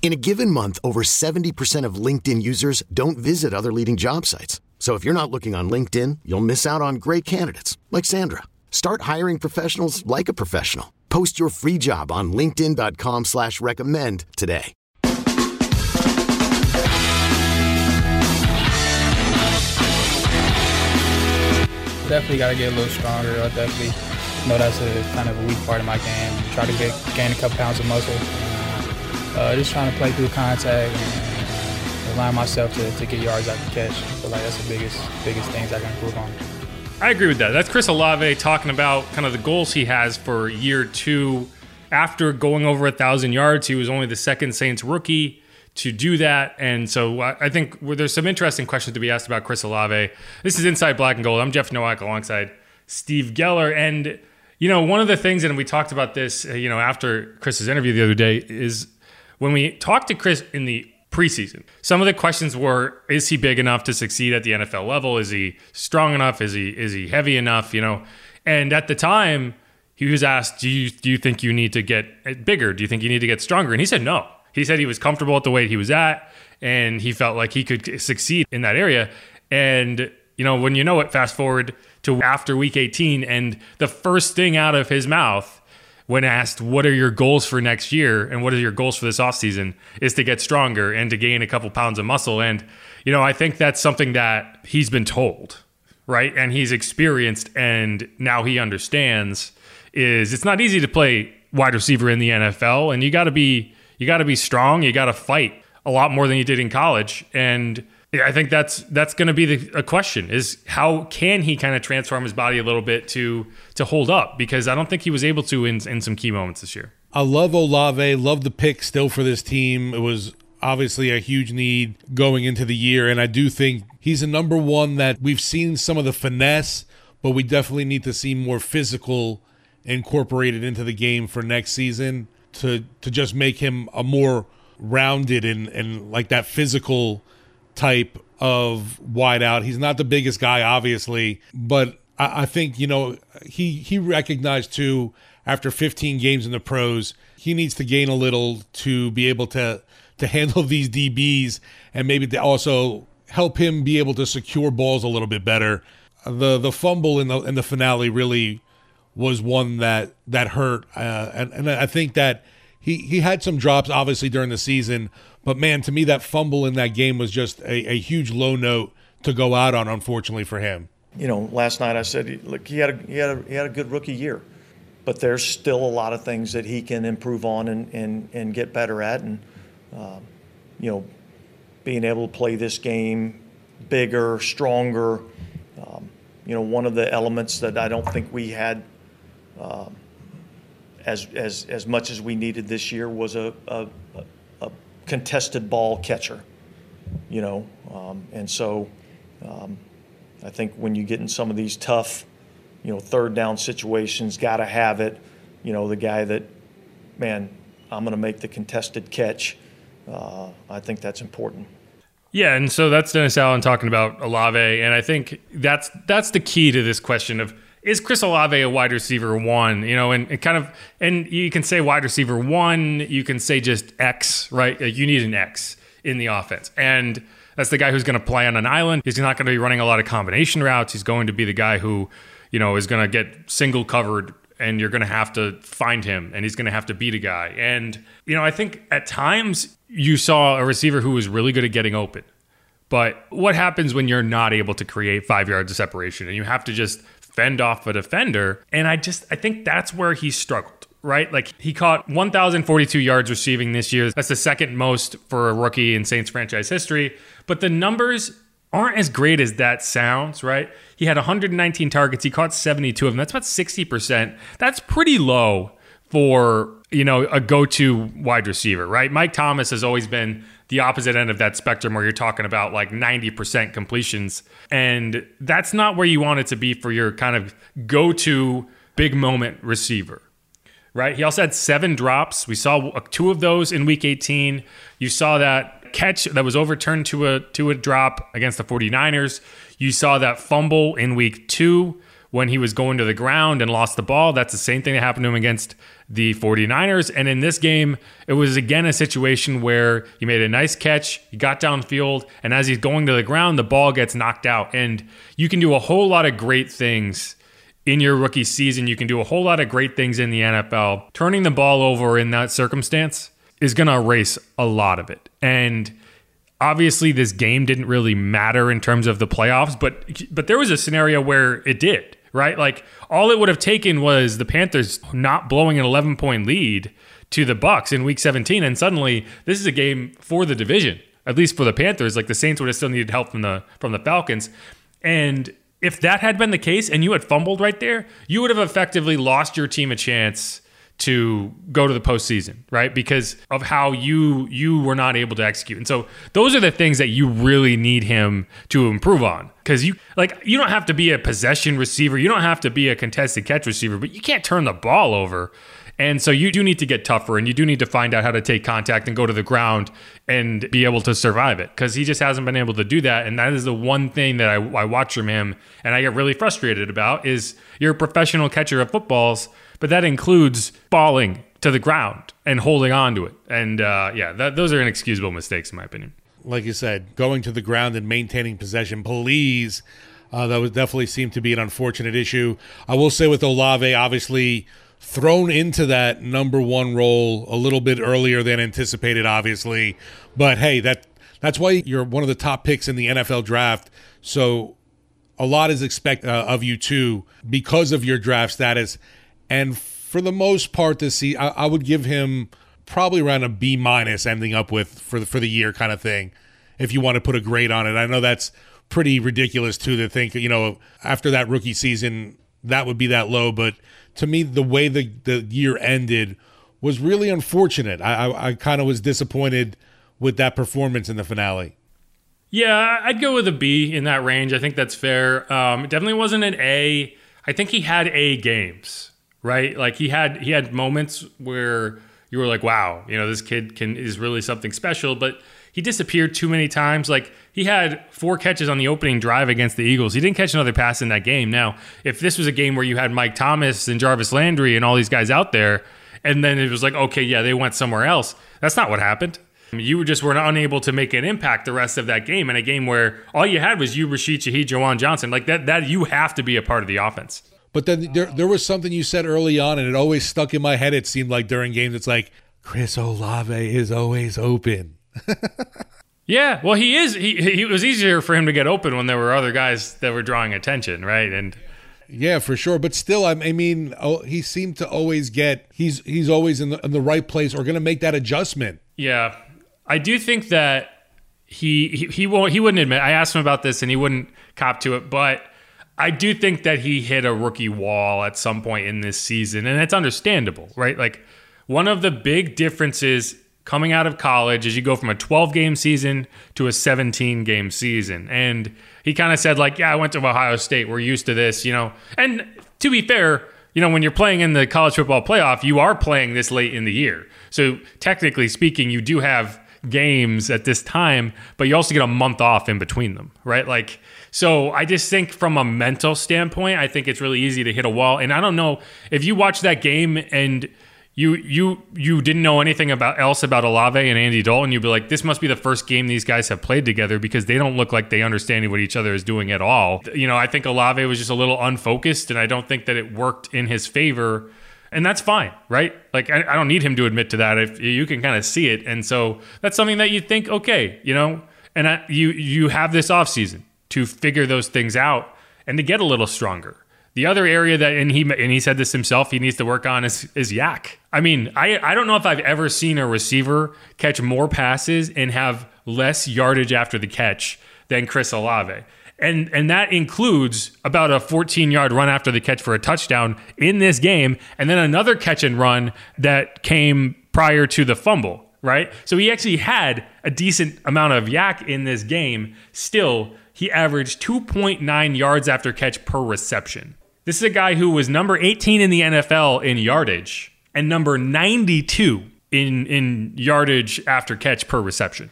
In a given month, over 70% of LinkedIn users don't visit other leading job sites. So if you're not looking on LinkedIn, you'll miss out on great candidates like Sandra. Start hiring professionals like a professional. Post your free job on LinkedIn.com slash recommend today. Definitely got to get a little stronger. I definitely know that's a kind of a weak part of my game. Try to get gain a couple pounds of muscle. Uh, just trying to play through contact and allow myself to, to get yards after catch. I like that's the biggest biggest things I can improve on. I agree with that. That's Chris Olave talking about kind of the goals he has for year two. After going over a thousand yards, he was only the second Saints rookie to do that, and so I think there's some interesting questions to be asked about Chris Olave. This is Inside Black and Gold. I'm Jeff Nowak alongside Steve Geller, and you know one of the things, and we talked about this, uh, you know, after Chris's interview the other day, is when we talked to Chris in the preseason. Some of the questions were: Is he big enough to succeed at the NFL level? Is he strong enough? Is he is he heavy enough? You know, and at the time he was asked, "Do you do you think you need to get bigger? Do you think you need to get stronger?" And he said, "No." He said he was comfortable at the weight he was at, and he felt like he could succeed in that area. And you know, when you know it, fast forward to after week 18, and the first thing out of his mouth when asked what are your goals for next year and what are your goals for this offseason? is to get stronger and to gain a couple pounds of muscle. And you know i think that's something that he's been told right? And he's experienced and now he understands is it's not easy to play wide receiver in the nfl and you got to be you got to be strong. You got to fight a lot more than you did in college. And I think that's that's going to be the a question is how can he kind of transform his body a little bit to to hold up because I don't think he was able to in in some key moments this year. I love Olave, love the pick still for this team. It was obviously a huge need going into the year and I do think he's a number 1 that we've seen some of the finesse, but we definitely need to see more physical incorporated into the game for next season to to just make him a more rounded and and like that physical type of wideout. He's not the biggest guy, obviously, but I, I think you know he he recognized too after 15 games in the pros, he needs to gain a little to be able to to handle these DBs and maybe to also help him be able to secure balls a little bit better. The the fumble in the in the finale really was one that that hurt, uh, and and I think that he he had some drops obviously during the season, but man, to me, that fumble in that game was just a, a huge low note to go out on, unfortunately for him. You know, last night I said, look, he had a, he had a, he had a good rookie year, but there's still a lot of things that he can improve on and, and, and get better at. And, um, you know, being able to play this game bigger, stronger. Um, you know, one of the elements that I don't think we had um, as, as, as much as we needed this year was a, a, contested ball catcher, you know. Um, and so um, I think when you get in some of these tough, you know, third down situations, got to have it. You know, the guy that, man, I'm going to make the contested catch. Uh, I think that's important. Yeah, and so that's Dennis Allen talking about Olave, and I think that's that's the key to this question of is Chris Olave a wide receiver one? You know, and, and, kind of, and you can say wide receiver one, you can say just X, right? You need an X in the offense. And that's the guy who's going to play on an island. He's not going to be running a lot of combination routes. He's going to be the guy who, you know, is going to get single covered and you're going to have to find him and he's going to have to beat a guy. And, you know, I think at times you saw a receiver who was really good at getting open. But what happens when you're not able to create five yards of separation and you have to just fend off a defender. And I just I think that's where he struggled, right? Like he caught 1,042 yards receiving this year. That's the second most for a rookie in Saints franchise history. But the numbers aren't as great as that sounds, right? He had 119 targets. He caught 72 of them. That's about 60%. That's pretty low for, you know, a go-to wide receiver, right? Mike Thomas has always been the opposite end of that spectrum where you're talking about like 90% completions. And that's not where you want it to be for your kind of go-to big moment receiver. Right? He also had seven drops. We saw two of those in week 18. You saw that catch that was overturned to a to a drop against the 49ers. You saw that fumble in week 2 when he was going to the ground and lost the ball. That's the same thing that happened to him against the 49ers. And in this game, it was again a situation where he made a nice catch, he got downfield, and as he's going to the ground, the ball gets knocked out. And you can do a whole lot of great things in your rookie season. You can do a whole lot of great things in the NFL. Turning the ball over in that circumstance is going to erase a lot of it. And obviously this game didn't really matter in terms of the playoffs, but but there was a scenario where it did right? Like all it would have taken was the Panthers not blowing an 11 point lead to the Bucs in week 17 and suddenly this is a game for the division. At least for the Panthers, like the Saints would have still needed help from the from the Falcons. And if that had been the case and you had fumbled right there, you would have effectively lost your team a chance to go to the postseason, right? Because of how you you were not able to execute. And so those are the things that you really need him to improve on. Because you like you don't have to be a possession receiver, you don't have to be a contested catch receiver, but you can't turn the ball over. And so you do need to get tougher and you do need to find out how to take contact and go to the ground and be able to survive it because he just hasn't been able to do that. And that is the one thing that I, I watch from him and I get really frustrated about is you're a professional catcher of footballs but that includes falling to the ground and holding on to it. And uh, yeah, that, those are inexcusable mistakes, in my opinion. Like you said, going to the ground and maintaining possession, please. Uh, that would definitely seem to be an unfortunate issue. I will say with Olave, obviously thrown into that number one role a little bit earlier than anticipated, obviously. But hey, that that's why you're one of the top picks in the NFL draft. So a lot is expected uh, of you too because of your draft status and for the most part this season, I, I would give him probably around a B minus ending up with for the, for the year kind of thing. If you want to put a grade on it, I know that's pretty ridiculous too to think you know after that rookie season that would be that low. But to me, the way the the year ended was really unfortunate. I I, I kind of was disappointed with that performance in the finale. Yeah, I'd go with a B in that range. I think that's fair. Um, it definitely wasn't an A. I think he had A games right? Like he had he had moments where you were like, wow, you know, this kid can is really something special, but he disappeared too many times. Like he had four catches on the opening drive against the Eagles. He didn't catch another pass in that game. Now, if this was a game where you had Mike Thomas and Jarvis Landry and all these guys out there, and then it was like, okay, yeah, they went somewhere else. That's not what happened. You just were unable to make an impact the rest of that game in a game where all you had was you, Rashid Shaheed, Juwan Johnson. Like that, that you have to be a part of the offense. But then there oh. there was something you said early on, and it always stuck in my head. It seemed like during games, it's like Chris Olave is always open. yeah, well, he is. He, he it was easier for him to get open when there were other guys that were drawing attention, right? And yeah, for sure. But still, I, I mean, oh, he seemed to always get. He's he's always in the in the right place or going to make that adjustment. Yeah, I do think that he, he he won't he wouldn't admit. I asked him about this and he wouldn't cop to it, but I do think that he hit a rookie wall at some point in this season, and it's understandable, right? Like one of the big differences coming out of college is you go from a 12 game season to a 17 game season. And he kind of said, like, yeah, I went to Ohio State. We're used to this, you know. And to be fair, you know, when you're playing in the college football playoff, you are playing this late in the year. So technically speaking, you do have games at this time, but you also get a month off in between them, right? Like, so I just think from a mental standpoint, I think it's really easy to hit a wall. And I don't know if you watch that game and you you you didn't know anything about else about Olave and Andy Dalton, you'd be like, this must be the first game these guys have played together because they don't look like they understand what each other is doing at all. You know, I think Olave was just a little unfocused, and I don't think that it worked in his favor and that's fine, right? Like I, I, don't need him to admit to that. If you can kind of see it, and so that's something that you think, okay, you know, and I, you you have this off season to figure those things out and to get a little stronger. The other area that and he and he said this himself he needs to work on is is YAC. I mean, I I don't know if I've ever seen a receiver catch more passes and have less yardage after the catch than Chris Olave. And and that includes about a 14 yard run after the catch for a touchdown in this game, and then another catch and run that came prior to the fumble, right? So he actually had a decent amount of YAC in this game. Still, he averaged 2.9 yards after catch per reception. This is a guy who was number 18 in the NFL in yardage and number 92 in in yardage after catch per reception.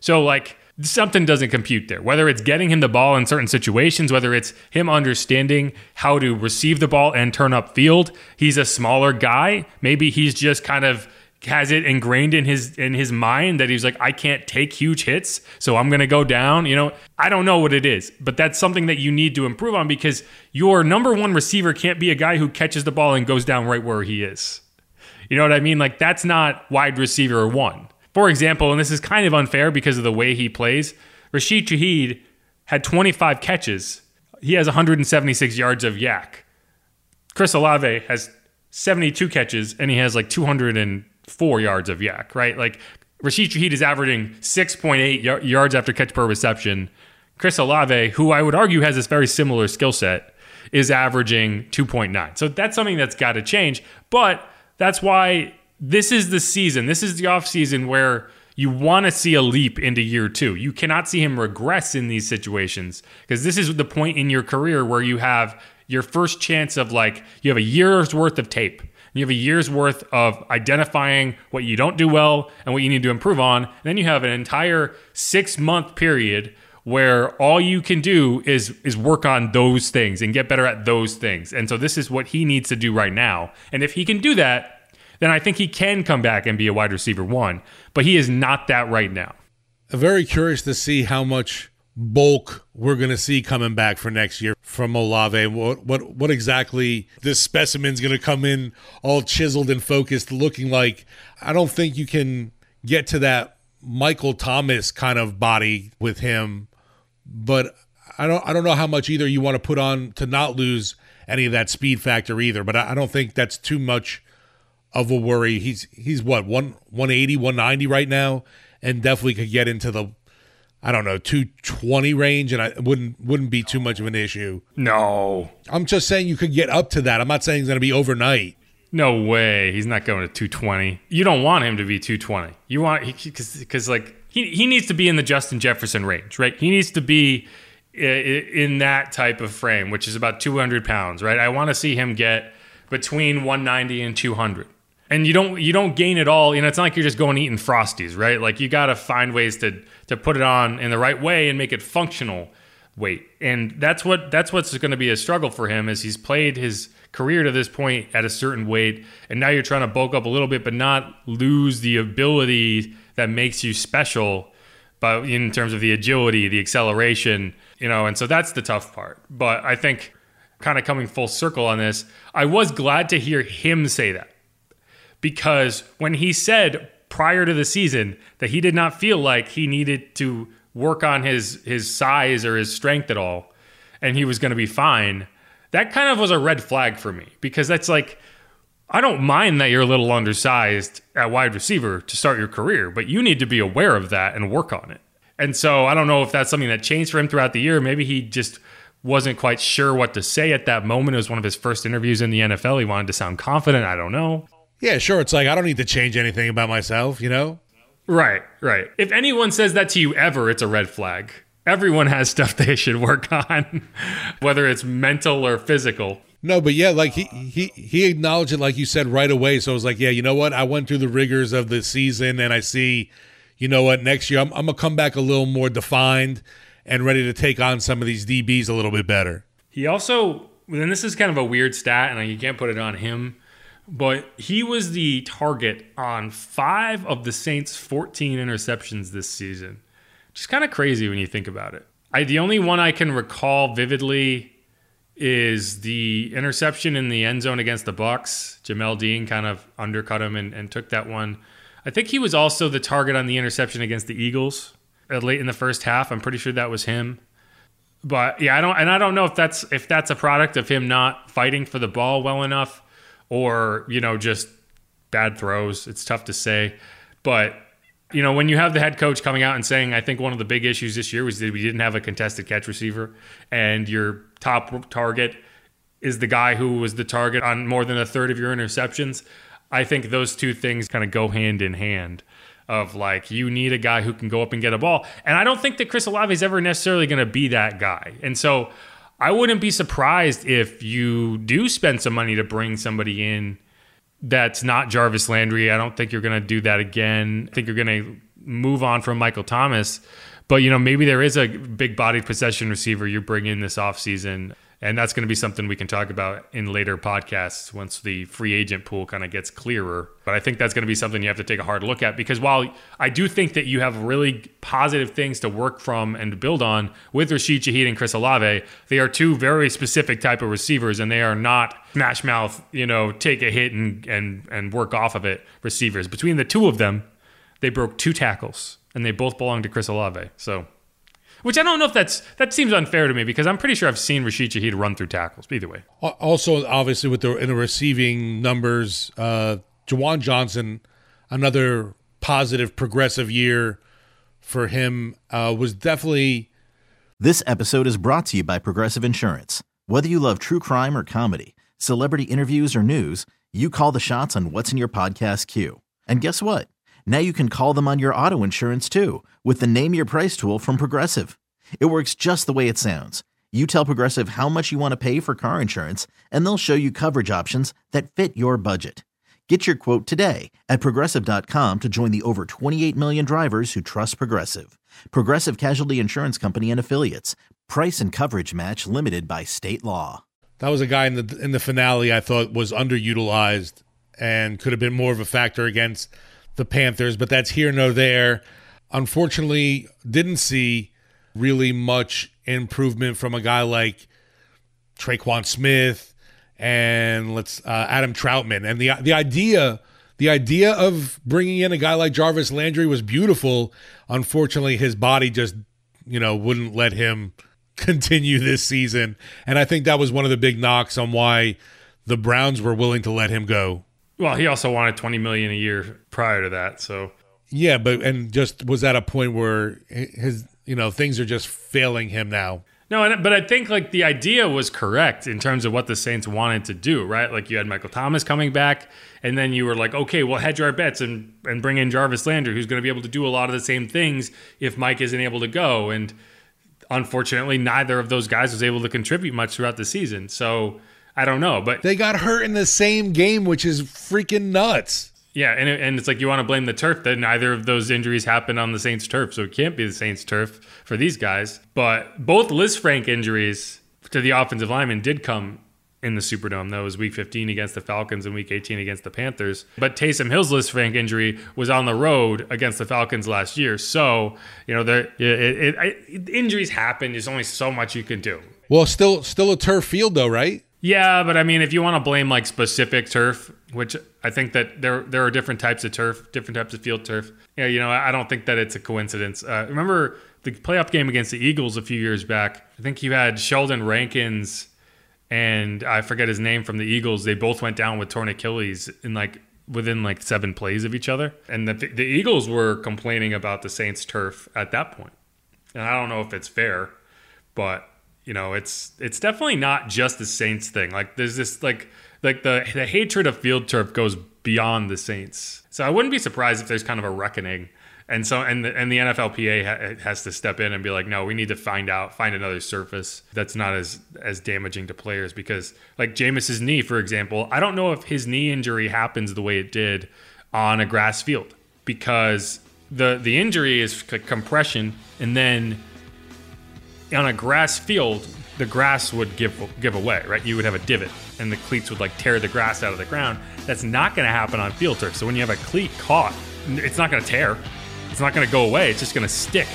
So like something doesn't compute there. Whether it's getting him the ball in certain situations, whether it's him understanding how to receive the ball and turn up field. He's a smaller guy. Maybe he's just kind of has it ingrained in his in his mind that he's like I can't take huge hits, so I'm going to go down, you know. I don't know what it is, but that's something that you need to improve on because your number 1 receiver can't be a guy who catches the ball and goes down right where he is. You know what I mean? Like that's not wide receiver 1. For example, and this is kind of unfair because of the way he plays, Rashid Shaheed had 25 catches. He has 176 yards of YAC. Chris Olave has 72 catches and he has like 204 yards of YAC, right? Like Rashid Shaheed is averaging 6.8 yards after catch per reception. Chris Olave, who I would argue has this very similar skill set, is averaging 2.9. So that's something that's got to change. But that's why this is the season. This is the offseason where you want to see a leap into year two. You cannot see him regress in these situations because this is the point in your career where you have your first chance of like, you have a year's worth of tape you have a year's worth of identifying what you don't do well and what you need to improve on. And then you have an entire six month period where all you can do is is work on those things and get better at those things. And so this is what he needs to do right now. And if he can do that, then I think he can come back and be a wide receiver one. But he is not that right now. Very curious to see how much bulk we're going to see coming back for next year from Olave. What what what exactly this specimen's going to come in all chiseled and focused, looking like? I don't think you can get to that Michael Thomas kind of body with him, but I don't I don't know how much either you want to put on to not lose any of that speed factor either. But I, I don't think that's too much of a worry. He's he's what one 180, 190 right now, and definitely could get into the I don't know, 220 range, and I wouldn't wouldn't be too much of an issue. No. I'm just saying you could get up to that. I'm not saying it's going to be overnight. No way. He's not going to 220. You don't want him to be 220. You want because because like he he needs to be in the Justin Jefferson range, right? He needs to be in that type of frame, which is about 200 pounds, right? I want to see him get between 190 and 200 and you don't you don't gain it all. You know, it's not like you're just going eating frosties, right? Like you got to find ways to to put it on in the right way and make it functional weight. And that's what that's what's going to be a struggle for him is he's played his career to this point at a certain weight, and now you're trying to bulk up a little bit, but not lose the ability that makes you special. But in terms of the agility, the acceleration, you know, and so that's the tough part. But I think kind of coming full circle on this, I was glad to hear him say that because when he said prior to the season that he did not feel like he needed to work on his his size or his strength at all and he was going to be fine that kind of was a red flag for me because that's like I don't mind that you're a little undersized at wide receiver to start your career, but you need to be aware of that and work on it. And so I don't know if that's something that changed for him throughout the year. Maybe he just wasn't quite sure what to say at that moment. It was one of his first interviews in the NFL. He wanted to sound confident. I don't know. Yeah, sure. It's like I don't need to change anything about myself, you know? Right, right. If anyone says that to you ever, it's a red flag. Everyone has stuff they should work on, whether it's mental or physical. No, but yeah, like he he he acknowledged it, like you said, right away. So I was like, yeah, you know what? I went through the rigors of the season, and I see, you know what? Next year, I'm, I'm gonna come back a little more defined and ready to take on some of these DBs a little bit better. He also, and this is kind of a weird stat, and you can't put it on him but he was the target on five of the Saints' 14 interceptions this season. Just kind of crazy when you think about it. I, the only one I can recall vividly is the interception in the end zone against the Bucs. Jamel Dean kind of undercut him and, and took that one. I think he was also the target on the interception against the Eagles uh, late in the first half. I'm pretty sure that was him. but yeah, I don't, and I don't know if that's if that's a product of him not fighting for the ball well enough, or you know just bad throws. It's tough to say, but you know when you have the head coach coming out and saying, I think one of the big issues this year was that we didn't have a contested catch receiver, and your top target is the guy who was the target on more than a third of your interceptions. I think those two things kind of go hand in hand of like you need a guy who can go up and get a ball. And I don't think that Chris Olave is ever necessarily going to be that guy. And so I wouldn't be surprised if you do spend some money to bring somebody in that's not Jarvis Landry. I don't think you're going to do that again. I think you're going to move on from Michael Thomas. But you know, maybe there is a big bodied possession receiver you bring in this offseason and that's going to be something we can talk about in later podcasts once the free agent pool kind of gets clearer. But I think that's going to be something you have to take a hard look at because while I do think that you have really positive things to work from and build on with Rashid Shaheed and Chris Olave, they are two very specific type of receivers and they are not smash mouth, you know, take a hit and, and, and work off of it receivers. Between the two of them, they broke two tackles and they both belong to Chris Olave. So which I don't know if that's that seems unfair to me because I'm pretty sure I've seen Rashid Shaheed run through tackles. Either way. Also, obviously, with the in the receiving numbers, uh, Juwan Johnson, another positive progressive year for him, uh, was definitely. This episode is brought to you by Progressive Insurance. Whether you love true crime or comedy, celebrity interviews or news, you call the shots on what's in your podcast queue. And guess what? Now you can call them on your auto insurance too with the Name Your Price tool from Progressive. It works just the way it sounds. You tell Progressive how much you want to pay for car insurance, and they'll show you coverage options that fit your budget. Get your quote today at progressive.com to join the over 28 million drivers who trust Progressive. Progressive Casualty Insurance Company and Affiliates. Price and coverage match limited by state law. That was a guy in the in the finale I thought was underutilized and could have been more of a factor against the Panthers, but that's here nor there. Unfortunately, didn't see really much improvement from a guy like Tre'Quan Smith and let's uh, Adam Trautman. And the the idea the idea of bringing in a guy like Jarvis Landry was beautiful. Unfortunately, his body just you know wouldn't let him continue this season, and I think that was one of the big knocks on why the Browns were willing to let him go. Well, he also wanted 20 million a year prior to that, so yeah, but and just was at a point where his you know things are just failing him now. No, but I think like the idea was correct in terms of what the Saints wanted to do, right? Like you had Michael Thomas coming back, and then you were like, okay, well hedge our bets and and bring in Jarvis Landry, who's going to be able to do a lot of the same things if Mike isn't able to go. And unfortunately, neither of those guys was able to contribute much throughout the season. So I don't know, but they got hurt in the same game, which is freaking nuts. Yeah, and it, and it's like you want to blame the turf that neither of those injuries happened on the Saints turf, so it can't be the Saints turf for these guys. But both Lisfranc injuries to the offensive lineman did come in the Superdome. That was Week 15 against the Falcons and Week 18 against the Panthers. But Taysom Hill's Lisfranc injury was on the road against the Falcons last year. So you know, there it, it, it, injuries happen. There's only so much you can do. Well, still still a turf field though, right? Yeah, but I mean, if you want to blame like specific turf, which I think that there there are different types of turf, different types of field turf. Yeah, you know, I don't think that it's a coincidence. Uh, remember the playoff game against the Eagles a few years back? I think you had Sheldon Rankins and I forget his name from the Eagles. They both went down with torn Achilles in like within like seven plays of each other, and the the Eagles were complaining about the Saints turf at that point. And I don't know if it's fair, but you know, it's it's definitely not just the Saints thing. Like there's this like like the the hatred of field turf goes beyond the Saints. So I wouldn't be surprised if there's kind of a reckoning. And so and the, and the NFLPA ha- has to step in and be like, no, we need to find out, find another surface that's not as as damaging to players because like Jameis's knee, for example, I don't know if his knee injury happens the way it did on a grass field because the the injury is compression and then on a grass field, the grass would give give away, right? You would have a divot, and the cleats would like tear the grass out of the ground. That's not going to happen on field turf. So when you have a cleat caught, it's not going to tear. It's not going to go away. It's just going to stick.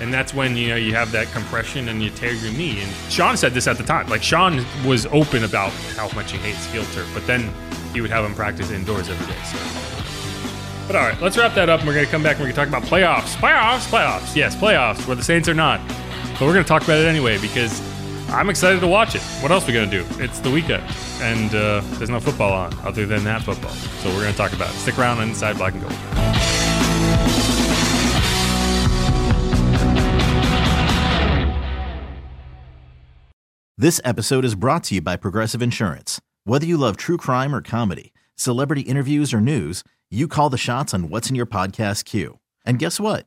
And that's when you know you have that compression and you tear your knee. And Sean said this at the time. Like Sean was open about how much he hates field turf, but then he would have him practice indoors every day. So. But all right, let's wrap that up. And we're going to come back and we're going to talk about playoffs, playoffs, playoffs. Yes, playoffs, where the Saints are not. But we're going to talk about it anyway because I'm excited to watch it. What else are we going to do? It's the weekend, and uh, there's no football on other than that football. So we're going to talk about it. Stick around Inside Black and Gold. This episode is brought to you by Progressive Insurance. Whether you love true crime or comedy, celebrity interviews or news, you call the shots on what's in your podcast queue. And guess what?